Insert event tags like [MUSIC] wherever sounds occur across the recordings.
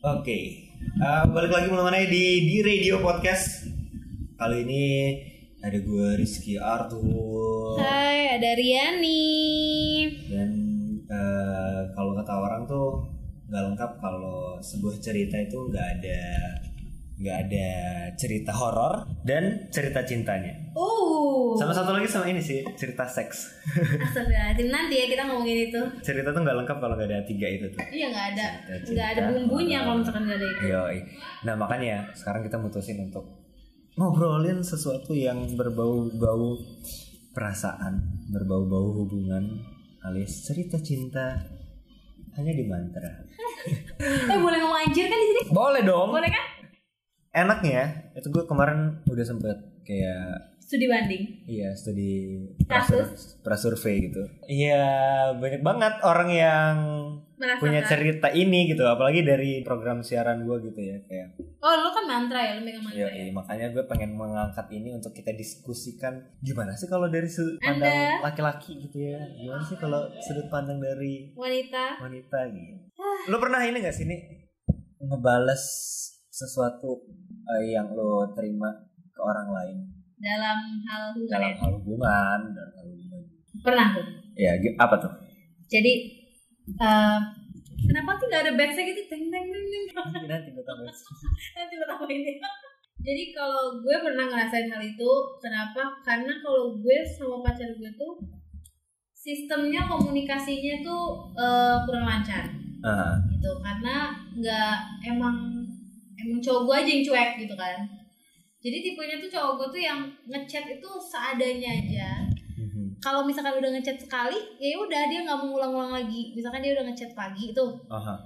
Oke, Eh, balik lagi mengenai di di radio podcast. Kali ini ada gue Rizky Arthur Hai, ada Riani. dan eh, kalau kata orang tuh nggak lengkap kalau sebuah cerita itu nggak ada nggak ada cerita horor dan cerita cintanya. Uh. Sama satu lagi sama ini sih cerita seks. [LAUGHS] Astagfirullahaladzim nanti ya kita ngomongin itu. cerita tuh nggak lengkap kalau nggak ada tiga itu tuh. Iya nggak ada, nggak ada bumbunya kalau misalkan nggak ada itu. Yoi. Nah makanya sekarang kita mutusin untuk ngobrolin sesuatu yang berbau-bau perasaan, berbau-bau hubungan alias cerita cinta hanya di mantra. [LAUGHS] Eh boleh ngomong anjir kan di sini? Boleh dong. Boleh kan? Enaknya itu gue kemarin udah sempet kayak Studi banding. iya studi Kasus. prasurvei gitu. Iya banyak banget orang yang Merasakan. punya cerita ini gitu, apalagi dari program siaran gue gitu ya kayak Oh lu kan mantra ya, lu megang mantra Iya, ya. iya, makanya gue pengen mengangkat ini untuk kita diskusikan gimana sih kalau dari sudut Anda. pandang laki-laki gitu ya, gimana sih kalau sudut pandang dari Wanita. wanita gitu. Lo pernah ini gak sih nih ngebales sesuatu eh, yang lo terima ke orang lain dalam hal hubungan. dalam hal hubungan, dalam hal hubungan. Pernah tuh. Ya, apa tuh? Jadi eh, kenapa sih nggak ada backnya gitu? Teng teng teng teng. Nanti gue tambah. [LAUGHS] Nanti lo tambahin ya. Jadi kalau gue pernah ngerasain hal itu, kenapa? Karena kalau gue sama pacar gue tuh sistemnya komunikasinya tuh eh, kurang lancar Ah, gitu karena nggak emang emang cowok gue aja yang cuek gitu kan jadi tipenya tuh cowok gue tuh yang ngechat itu seadanya aja mhm. kalau misalkan udah ngechat sekali ya udah dia nggak mau ulang-ulang lagi misalkan dia udah ngechat pagi tuh Aha.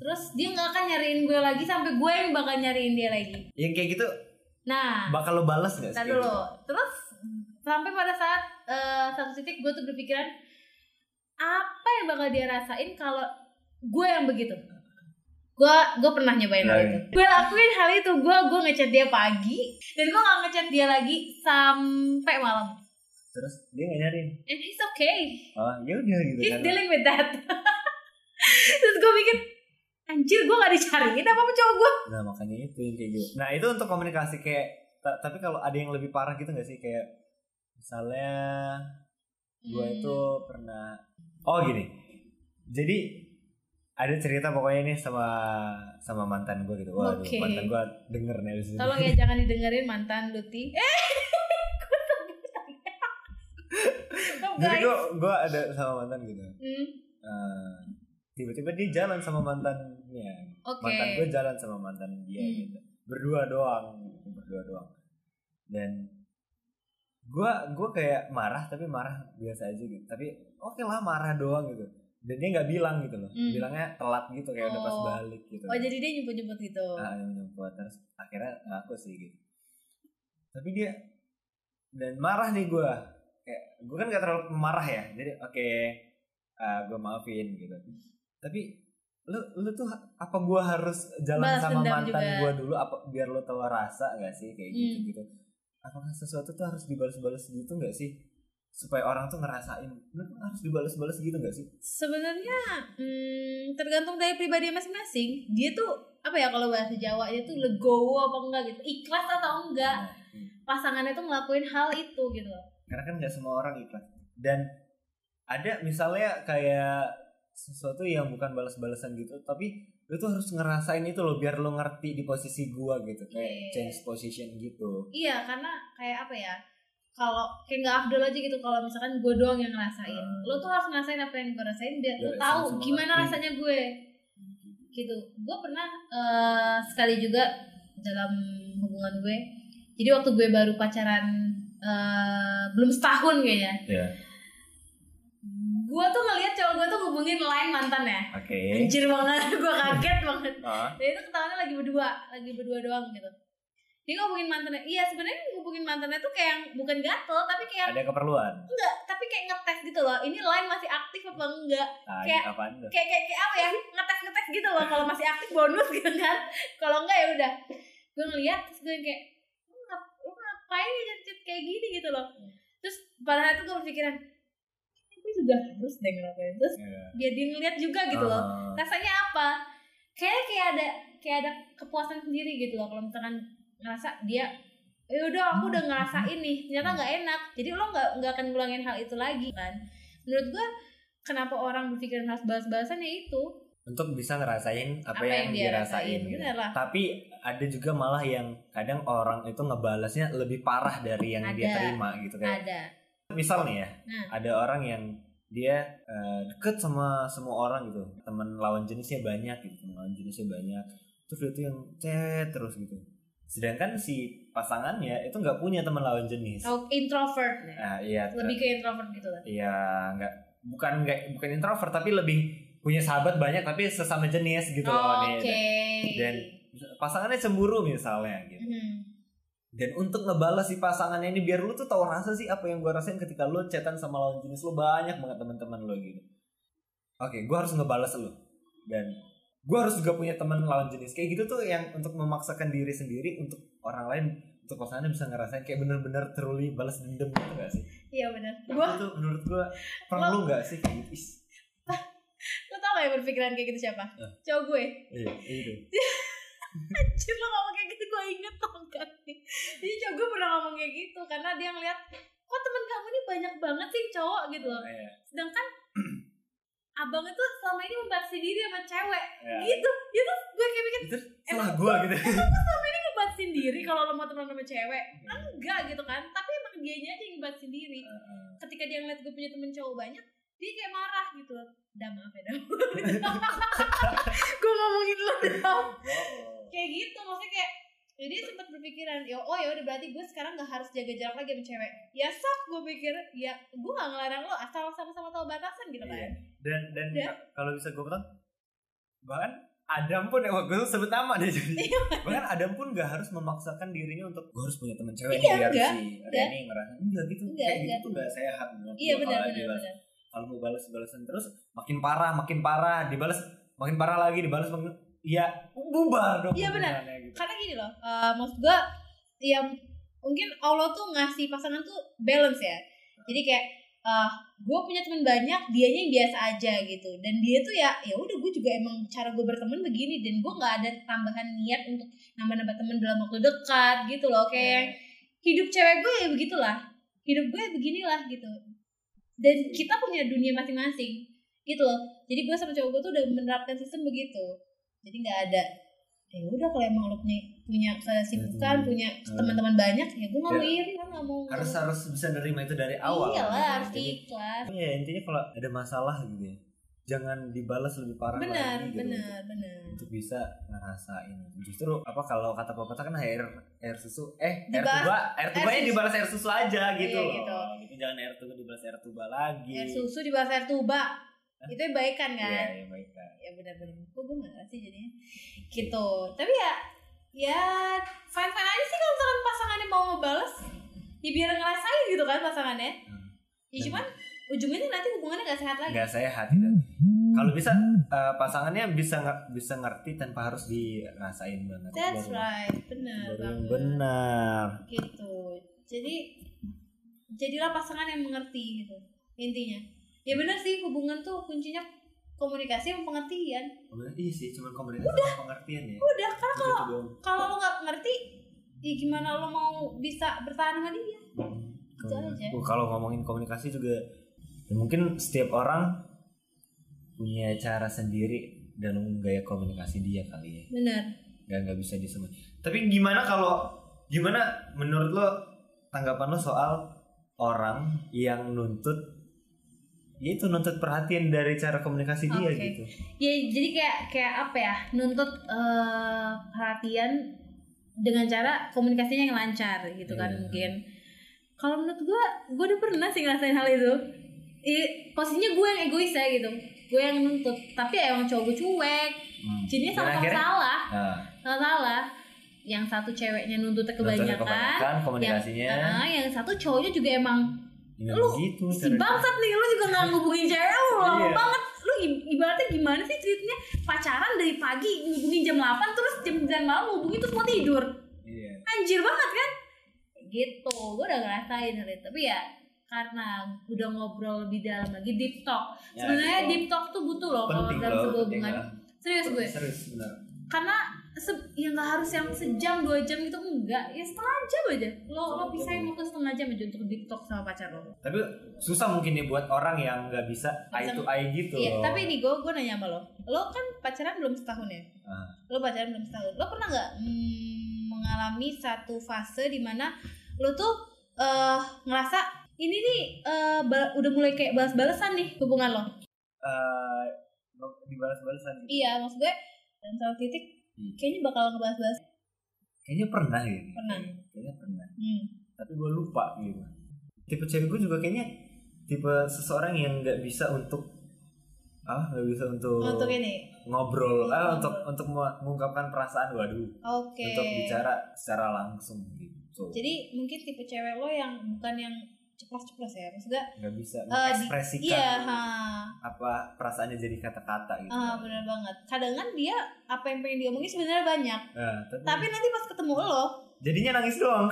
terus dia nggak akan nyariin gue lagi sampai gue yang bakal nyariin dia lagi Yang kayak gitu nah bakal lo balas gak sih? Dulu. Terus sampai pada saat eh, satu titik gue tuh berpikiran apa yang bakal dia rasain kalau gue yang begitu. Gue gue pernah nyobain hal Ya, itu. Gue lakuin hal itu. Gue gue ngechat dia pagi dan gue gak ngechat dia lagi sampai malam. Terus dia gak nyariin. And he's okay. Oh, ya udah gitu He's kan. dealing with that. [LAUGHS] Terus gue mikir anjir gue gak dicariin apa apa cowok gue. Nah makanya itu yang kayak gitu. Nah itu untuk komunikasi kayak ta- tapi kalau ada yang lebih parah gitu gak sih kayak misalnya gue Hmm. itu pernah oh gini jadi ada cerita pokoknya nih sama sama mantan gue gitu. Waduh Oke. mantan gue denger nih abis ini. Tolong ya jangan didengerin mantan Luti. [LAUGHS] Eh, Jadi gue gue ada sama mantan gitu. Hmm, Eh, tiba-tiba dia jalan sama mantannya. Oke. Mantan gue jalan sama mantan dia Hmm. gitu. Berdua doang, gitu, berdua doang. Dan gue gue kayak marah tapi marah biasa aja gitu. Tapi oke lah marah doang gitu. Dan dia nggak bilang gitu loh. Hmm. Bilangnya telat gitu kayak udah pas Oh. balik gitu. Oh jadi dia nyebut-nyebut gitu. Nah, yang nyebut terus akhirnya ngaku sih gitu. Tapi dia dan marah nih gue. Kayak gue kan gak terlalu marah ya. Jadi oke gue maafin gitu. Tapi lu lu tuh apa gue harus jalan Balas sama mantan gue dulu apa biar lu tahu rasa gak sih kayak gitu Hmm. gitu. Apakah sesuatu tuh harus dibalas-balas gitu gak sih? Supaya orang tuh ngerasain lu harus dibalas-balas gitu gak sih? Sebenarnya hmm, tergantung dari pribadi masing-masing. Dia tuh apa ya kalau bahasa Jawa dia tuh legowo apa enggak gitu, ikhlas atau enggak Nah, hmm. pasangannya tuh ngelakuin hal itu gitu. karena kan nggak semua orang ikhlas dan ada misalnya kayak sesuatu yang bukan balas-balasan gitu tapi lu tuh harus ngerasain itu loh biar lu ngerti di posisi gua gitu kayak Iya. change position gitu Iya karena kayak apa ya? Kalau kayak nggak afdol aja gitu kalau misalkan gue doang yang ngerasain, Hmm. lo tuh harus ngerasain apa yang gue rasain biar lo tahu gimana rasanya gue gitu. Gue pernah eh, sekali juga dalam hubungan gue. Jadi waktu gue baru pacaran eh, belum setahun kayaknya. ya Gue tuh ngeliat cowok gue tuh hubungin lain mantannya. oke Anjir banget, [LAUGHS] gue kaget banget. Ah, Dan itu ketawanya lagi berdua, lagi berdua doang gitu. Dia ngomongin mantannya. Iya sebenarnya ngomongin mantannya tuh kayak yang bukan gatel, tapi kayak ada keperluan enggak, tapi kayak ngetes gitu loh. Ini line masih aktif apa enggak? nah, Kayak- tuh Kayak kayak, kayak apa ya? Ngetes ngetes gitu loh. Kalau masih aktif bonus gitu kan. Kalau enggak ya udah. Gue ngeliat terus gue kayak lu, ngap, lu ngapain ya chat kayak gini gitu loh. Terus pada saat itu gue berpikiran, gue juga harus deh ngelakuin. Terus Iya. biar dia ngeliat juga gitu loh. Ah, Rasanya apa? kayak kayak ada kayak ada kepuasan sendiri gitu loh kalau misalkan ngerasa dia ya udah aku udah ngerasain nih ternyata nggak enak. Jadi lo nggak nggak akan ngulangin hal itu lagi kan? Menurut gua kenapa orang berpikir harus bahas-bahasan ya itu. Untuk bisa ngerasain apa, apa, yang, dia dirasain rasain gitu. tapi ada juga malah yang kadang orang itu ngebalasnya lebih parah dari yang dia Ada. terima gitu kayak ada. misal nih ya Nah. ada orang yang dia eh, deket sama semua orang gitu. Teman lawan jenisnya banyak gitu. Teman lawan jenisnya banyak. Terus dia tuh yang chat terus gitu sedangkan si pasangannya itu nggak punya teman lawan jenis. Oh, introvert ya. nah iya lebih ke introvert gitu lah. Iya nggak bukan nggak bukan introvert tapi lebih punya sahabat banyak tapi sesama jenis gitu loh oke. Nih dan pasangannya cemburu misalnya gitu. Mhm. dan untuk ngebalas si pasangannya ini biar lu tuh tahu rasa sih apa yang gue rasain ketika lu chatan sama lawan jenis lu banyak banget teman-teman lu gitu. Oke gue harus ngebalas lu. Dan gue harus juga punya teman lawan jenis. Kayak gitu tuh yang untuk memaksakan diri sendiri untuk orang lain untuk pasangannya bisa ngerasain kayak bener-bener truly balas dendam gitu gak sih? iya benar Nah, gua itu menurut gue perlu gak sih kayak gitu? Lo [LAUGHS] tau gak yang berpikiran kayak gitu siapa? Eh. cowok gue. Iya, itu. [LAUGHS] Anjir lo ngomong kayak gitu gue inget tau sih? Jadi cowok gue pernah ngomong kayak gitu Karena dia ngeliat Kok temen kamu ini banyak banget sih cowok gitu loh. Iya, Sedangkan Abang itu selama ini membatasi diri sama cewek. Iya. Gitu. Itu gue kayak mikir Itu salah gue gitu. Ini ngebatasin diri kalau lo mau teman sama cewek? Enggak gitu kan. Tapi emang dianya aja yang ngebatasin diri. Ketika dia ngeliat gue punya temen cowok banyak Dia kayak marah gitu Dah maaf ya Dam. [LAUGHS] Gue ngomongin lo Dam. Oh. kayak gitu. Maksudnya kayak jadi sempat berpikiran ya oh ya udah berarti gue sekarang nggak harus jaga jarak lagi sama cewek ya sok gue pikir ya gue gak ngelarang lo asal sama-sama tahu batasan gitu kan Iya. Dan dan Ya. kalau bisa gue bilang bahkan Adam pun ya gue sebut nama deh jadi bahkan Adam pun gak harus memaksakan dirinya untuk gue harus punya teman cewek Iya, biar enggak, si enggak. Reni ngerasa enggak gitu Enggak, kayak enggak. gitu gak sehat menurut iya benar benar kalau mau balas balasan terus makin parah makin parah dibalas makin parah lagi dibalas makin ya bubar dong Iya, benar. gitu. karena gini loh eh, maksud gue ya mungkin Allah tuh ngasih pasangan tuh balance ya. Jadi kayak eh gue punya teman banyak dianya yang biasa aja gitu. Dan dia tuh ya ya udah gue juga emang cara gue berteman begini. Dan gue nggak ada tambahan niat untuk nambah-nambah teman dalam waktu dekat gitu loh. Kayak hidup cewek gue ya begitulah. Hidup gue ya beginilah gitu. Dan kita punya dunia masing-masing gitu loh. Jadi gue sama cowok gue tuh udah menerapkan sistem begitu jadi nggak ada ya udah kalau emang lo punya punya kesibukan Hmm. punya Hmm. teman-teman banyak ya gue nggak mau Ya. iri kan nggak mau harus harus bisa nerima itu dari awal iyalah gitu. harus ikhlas ya intinya kalau ada masalah gitu ya jangan dibalas lebih parah benar lagi gitu. benar benar untuk bisa ngerasain justru apa kalau kata pepatah kan air air susu eh air Dibalas- tuba air tubanya susu. dibalas air susu aja gitu Iya, loh gitu. gitu jangan air tuba dibalas air tuba lagi air susu di bawah air tuba [LAUGHS] itu yang baikan iya kan? iya, baik kan ya benar-benar kok gue marah sih jadinya? Gitu. Tapi ya ya fine fine aja sih kalau misalkan pasangannya mau ngebales ya biar ngerasain gitu kan pasangannya. Hmm. ya cuman ujungnya nanti hubungannya gak sehat lagi. Nggak saya hati dan kalau bisa eh, pasangannya bisa nggak bisa ngerti tanpa harus dirasain banget. That's Baru- right. Benar banget. benar. Gitu. Jadi jadilah pasangan yang mengerti gitu intinya ya benar sih hubungan tuh kuncinya komunikasi sama pengertian. Bener, iya sih cuma komunikasi sama pengertian ya. Udah karena Gitu kalau kalau lo nggak ngerti ya gimana lo mau bisa bertahan sama dia? Itu aja. Oh, kalau ngomongin komunikasi juga ya mungkin setiap orang punya cara sendiri dalam gaya komunikasi dia kali ya. Benar. Nggak nggak bisa disebut. Tapi gimana kalau gimana menurut lo tanggapan lo soal orang yang nuntut ya itu nuntut perhatian dari cara komunikasi dia Oke. gitu. Ya jadi kayak kayak apa ya nuntut eh, perhatian dengan cara komunikasinya yang lancar gitu kan Iya. mungkin. Kalau menurut gue gue udah pernah sih ngerasain hal itu. I, posisinya gue yang egois ya gitu. Gue yang nuntut. Tapi emang cowok gue cuek. Hmm. jadinya sama-sama salah nah, salah. Salah. Yang satu ceweknya nuntutnya nuntutnya kebanyakan kebanyakan komunikasinya. Yang, ah, yang satu cowoknya juga emang ya lu begitu si bangsat nih lu juga nggak ngubungin cewek lu lama Iya. banget. Lu ibaratnya gimana sih ceritanya? Pacaran dari pagi ngubungin jam 8 terus jam 9 malam ngubungin terus mau tidur. Iya. Anjir banget kan? Gitu gue udah ngerasain hal itu. Tapi ya karena udah ngobrol lebih dalam lagi deep talk. Ya, sebenarnya deep talk. tuh butuh loh kalau dalam sebuah hubungan. serius gue. serius benar. Karena se- ya nggak harus yang sejam dua jam gitu enggak. Ya setengah jam aja. Lo lo pisahin waktu setengah jam aja untuk talk sama pacar lo. Tapi susah mungkin nih buat orang yang nggak bisa eye to eye gitu iya loh. tapi nih gue gue nanya sama lo. Lo kan pacaran belum setahun ya? Ah. lo pacaran belum setahun. Lo pernah nggak mm, mengalami satu fase di mana lo tuh eh ngerasa ini nih ba- udah mulai kayak balas-balasan nih hubungan lo? Eh, dibalas-balasan gitu. iya maksud gue dan satu titik Hmm. kayaknya bakal ngebahas-bahas. Kayaknya pernah ya. Pernah. kayaknya pernah. Hmm. tapi gue lupa gitu. Tipe cewek gue juga kayaknya tipe seseorang yang nggak bisa untuk ah nggak bisa untuk, untuk ini. ngobrol. Ah Ngobrol. untuk untuk mengungkapkan perasaan waduh. Oke. Untuk bicara secara langsung gitu. Jadi mungkin tipe cewek lo yang bukan yang ceplos-ceplos ya maksudnya nggak bisa Eh, di- mengekspresikan iya ha. apa perasaannya jadi kata-kata gitu. Ah benar banget. Kadang kan dia apa yang pengen diomongin sebenarnya banyak. Nah, tapi, tapi nanti pas ketemu lo jadinya nangis doang.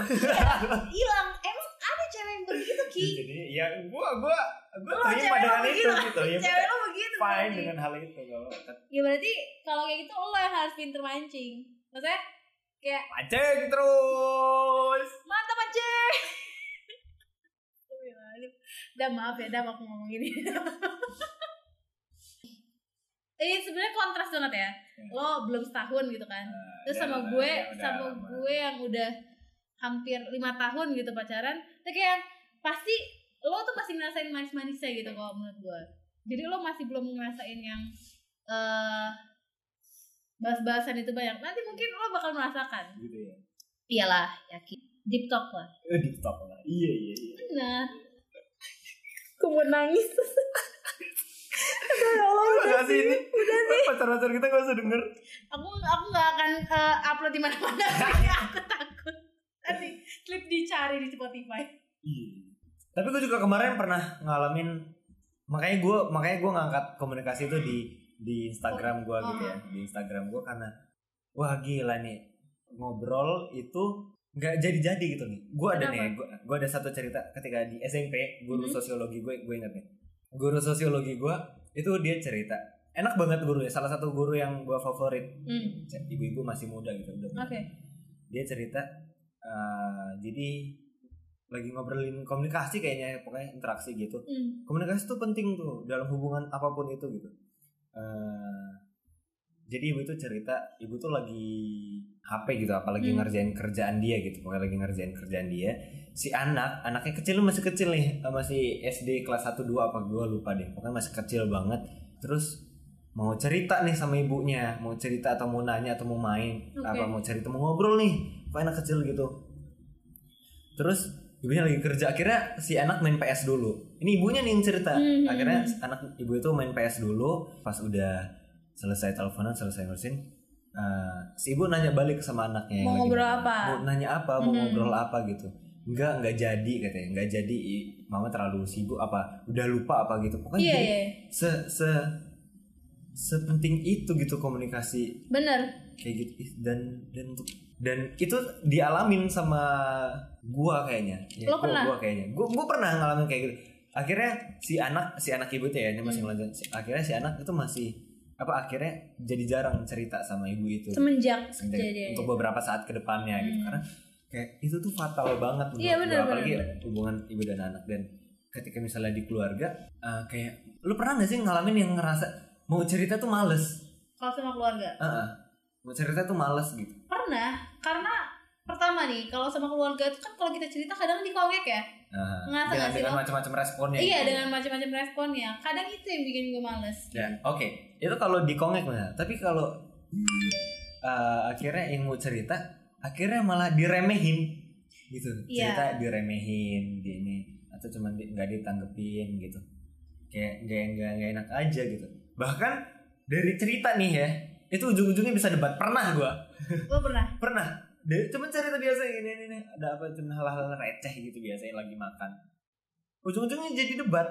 [LAUGHS] Hilang. Emang ada cewek yang begitu ki? Jadi ya gua gua gua Oh, dengan lo itu gitu. Ya [LAUGHS] cewek lo begitu fine berarti. dengan hal itu kalau ya berarti kalau kayak gitu lo yang harus pinter mancing. Maksudnya kayak pancing terus! Mantap mancing Udah maaf ya, udah aku ngomong gini. [LAUGHS] Eh sebenarnya kontras banget ya. Lo belum setahun gitu kan. Terus sama gue, sama gue yang udah hampir lima tahun gitu pacaran. Tapi kayak pasti lo tuh masih ngerasain manis-manisnya gitu kalau menurut gue. Jadi lo masih belum ngerasain yang eh bahas-bahasan itu banyak. Nanti mungkin lo bakal merasakan. gitu ya Iyalah, yakin. Deep talk lah. eh di stop lah iya iya iya Benar. Aku mau nangis. Ya Allah, udah sih. ini Udah sih. pacar-pacar kita gak usah denger Aku aku nggak akan eh, upload di mana-mana. [LAUGHS] aku takut. Nanti klip dicari di Spotify. iya tapi gue juga kemarin pernah ngalamin makanya gue makanya gue ngangkat komunikasi itu di di Instagram gue gitu ya di Instagram gue karena wah gila nih ngobrol itu nggak jadi-jadi gitu nih gue ada Kenapa? nih gue ada satu cerita ketika di SMP guru Mhm. sosiologi gue gue inget nih guru sosiologi gue itu dia cerita enak banget gurunya salah satu guru yang gue favorit Hmm. ibu-ibu masih muda gitu udah Oke. dia cerita eh, jadi lagi ngobrolin komunikasi kayaknya pokoknya interaksi gitu Hmm. komunikasi itu penting tuh dalam hubungan apa pun itu gitu Eh, jadi ibu tuh cerita ibu tuh lagi HP gitu apalagi Hmm. ngerjain kerjaan dia gitu pokoknya lagi ngerjain kerjaan dia si anak anaknya kecil masih kecil nih eh, masih SD kelas 1 2 apa gue lupa deh pokoknya masih kecil banget terus mau cerita nih sama ibunya mau cerita atau mau nanya atau mau main Oke. apa mau cerita mau ngobrol nih kok anak kecil gitu terus ibunya lagi kerja akhirnya si anak main PS dulu ini ibunya nih yang cerita Hmm. akhirnya anak ibu itu main PS dulu pas udah selesai teleponan selesai ngurusin eh, si ibu nanya balik sama anaknya yang Mau ngobrol apa? mau nanya apa mau Mhm. ngobrol apa gitu enggak enggak jadi katanya enggak jadi mama terlalu sibuk apa udah lupa apa gitu pokoknya jadi iya. se se sepenting itu gitu komunikasi Bener. kayak gitu dan dan untuk dan itu dialamin sama gua kayaknya ya, Lo gua, pernah? gua kayaknya gua, gua pernah ngalamin kayak gitu akhirnya si anak si anak ibu tuh ya ini masih Hmm. ngelanjut akhirnya si anak itu masih apa akhirnya jadi jarang cerita sama ibu itu Semenjak Sejak- jadi untuk beberapa saat ke depannya gitu Hmm. karena kayak itu tuh fatal banget Iya, benar, gua. apalagi benar, hubungan ibu dan anak dan ketika misalnya di keluarga eh, kayak lu pernah gak sih ngalamin yang ngerasa mau cerita tuh males kalau sama keluarga. Heeh. mau cerita tuh males gitu Pernah, karena pertama nih kalau sama keluarga itu kan kalau kita cerita kadang dikongek ya. Nah, dengan, gak dengan macam-macam responnya. Iya gitu. dengan macam-macam responnya. Kadang itu yang bikin gue males. Ya, oke. Itu kalau dikongek mana? Tapi kalau eh, akhirnya yang mau cerita, akhirnya malah diremehin gitu. Iya. Cerita diremehin gini atau cuma di- nggak ditanggepin gitu. Kayak nggak nggak nggak enak aja gitu. Bahkan dari cerita nih ya, itu ujung-ujungnya bisa debat. Pernah gua. Lo pernah? Pernah. Dia cuma cerita biasa ini ini, ini ada apa cuma hal-hal receh gitu biasanya lagi makan. Ujung-ujungnya jadi debat.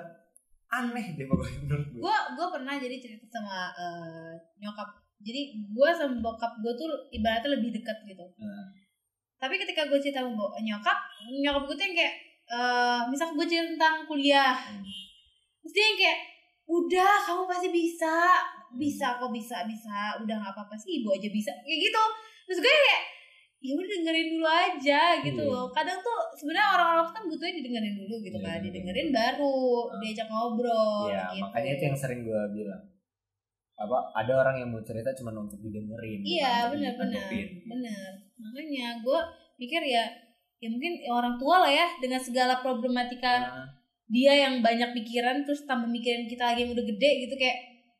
Aneh deh pokoknya menurut gue. Gue gue pernah jadi cerita sama eh, nyokap. Jadi gue sama bokap gue tuh ibaratnya lebih dekat gitu. Nah. Tapi ketika gue cerita sama nyokap, nyokap gue tuh yang kayak, eh misal gue cerita tentang kuliah, Hmm. terus dia yang kayak, udah kamu pasti bisa, bisa kok bisa bisa udah nggak apa-apa sih ibu aja bisa kayak gitu terus gue kayak ya udah dengerin dulu aja gitu Iya. loh. Kadang tuh sebenarnya orang-orang tuh kan butuhnya didengerin dulu gitu Iya, kan. Didengerin baru diajak ngobrol ya gitu. makanya itu yang sering gue bilang. Apa ada orang yang mau cerita cuma untuk didengerin Iya benar-benar ditanggepin. benar. makanya gue pikir ya ya mungkin orang tua lah ya dengan segala problematika Nah, dia yang banyak pikiran terus tambah mikirin kita lagi yang udah gede gitu kayak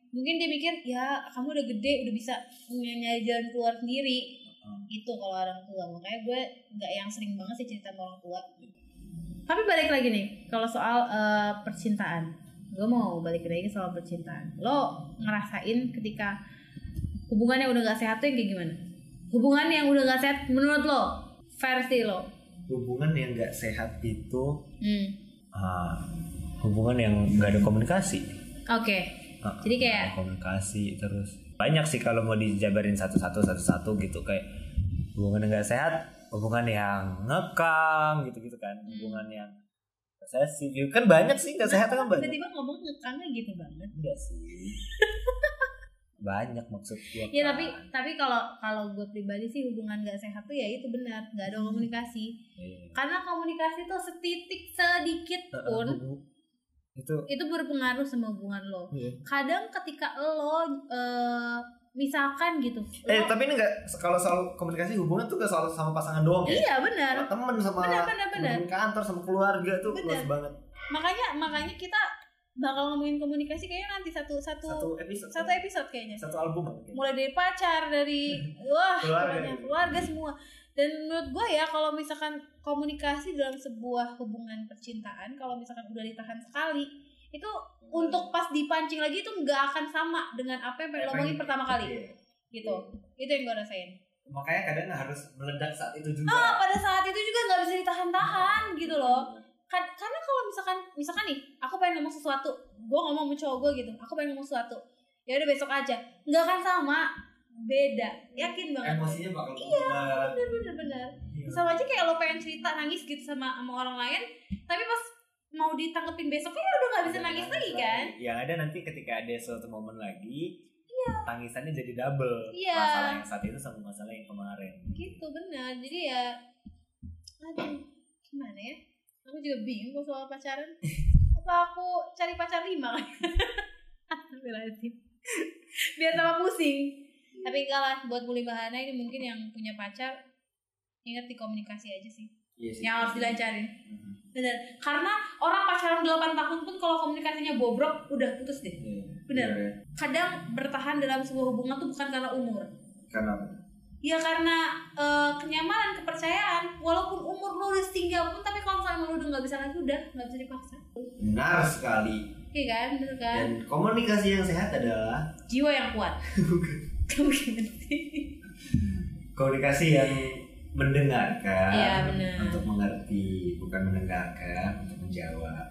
mungkin dia mikir ya kamu udah gede udah bisa ny- nyari jalan keluar sendiri Hmm. itu kalau orang tua. Makanya gue nggak yang sering banget sih cerita sama orang tua. Tapi balik lagi nih kalau soal eh, percintaan. Gue mau balik lagi soal percintaan. Lo ngerasain ketika hubungannya udah gak sehat tuh yang kayak gimana? Hubungan yang udah gak sehat menurut lo versi lo? Hubungan yang nggak sehat itu hmm. ah, hubungan yang nggak ada komunikasi. Oke. Ah, Jadi kayak- komunikasi terus banyak sih kalau mau dijabarin satu-satu satu-satu gitu kayak hubungan yang nggak sehat hubungan yang ngekang gitu-gitu kan. Hmm. hubungan yang posesif kan banyak sih nggak sehat kan banyak. Tiba-tiba ngomong ngekangnya gitu banget. Enggak sih. [LAUGHS] Banyak maksud gua Ya kan. tapi tapi kalau kalau gue pribadi sih hubungan gak sehat tuh ya itu benar nggak ada komunikasi. Iya. karena komunikasi tuh setitik sedikit pun itu itu berpengaruh sama hubungan lo. Iya. kadang ketika lo eh, misalkan gitu. Eh lo- tapi ini nggak kalau soal komunikasi hubungan tuh gak soal sama pasangan doang ya? Iya benar. Sama temen sama Benar, benar, benar. kantor sama keluarga tuh Benar. luas banget. Makanya makanya kita bakal ngomongin komunikasi kayaknya nanti satu satu satu episode. satu episode kayaknya. Satu album mulai dari pacar dari wah Keluarga. pokoknya keluarga semua dan menurut gue ya kalau misalkan komunikasi dalam sebuah hubungan percintaan kalau misalkan udah ditahan sekali itu untuk pas dipancing lagi itu nggak akan sama dengan apa yang pengen lo omongin pertama kali. Iya. gitu. Itu yang gue rasain. Makanya kadang harus meledak saat itu juga. Ah pada saat itu juga nggak bisa ditahan-tahan gitu loh. Kad- karena kalau misalkan misalkan nih aku pengen ngomong sesuatu gue ngomong sama cowok gue gitu aku pengen ngomong sesuatu ya udah besok aja nggak akan sama beda. Yakin banget. Emosinya bakal Iya, bener bener bener. Iya. sama aja kayak lo pengen cerita nangis gitu sama sama orang lain tapi pas mau ditanggepin besoknya udah nggak bisa nangis lagi kan? Yang ada nanti ketika ada suatu momen lagi tangisannya jadi double. Iya. masalah yang saat itu sama masalah yang kemarin. Gitu bener. Jadi ya aduh gimana ya? Aku juga bingung soal pacaran. [LAUGHS] Apa aku cari pacar lima? [LAUGHS] Biar sama pusing tapi lah buat Muli Bahana ini mungkin yang punya pacar ingat di komunikasi aja sih. Iya sih. Yang harus dilancarin. Mhm. bener. Karena orang pacaran 8 tahun pun kalau komunikasinya bobrok udah putus deh. Iya. Bener. Iya, iya. kadang bertahan dalam sebuah hubungan tuh bukan karena umur. Karena ya karena eh, kenyamanan kepercayaan. Walaupun umur lu udah setinggi apa pun tapi kalau misalnya lu udah nggak bisa lagi udah nggak bisa dipaksa. Benar sekali. Iya kan? Bener kan? Dan komunikasi yang sehat adalah jiwa yang kuat [LAUGHS] kamu gimana sih komunikasi yang mendengarkan benar. untuk mengerti bukan mendengarkan untuk menjawab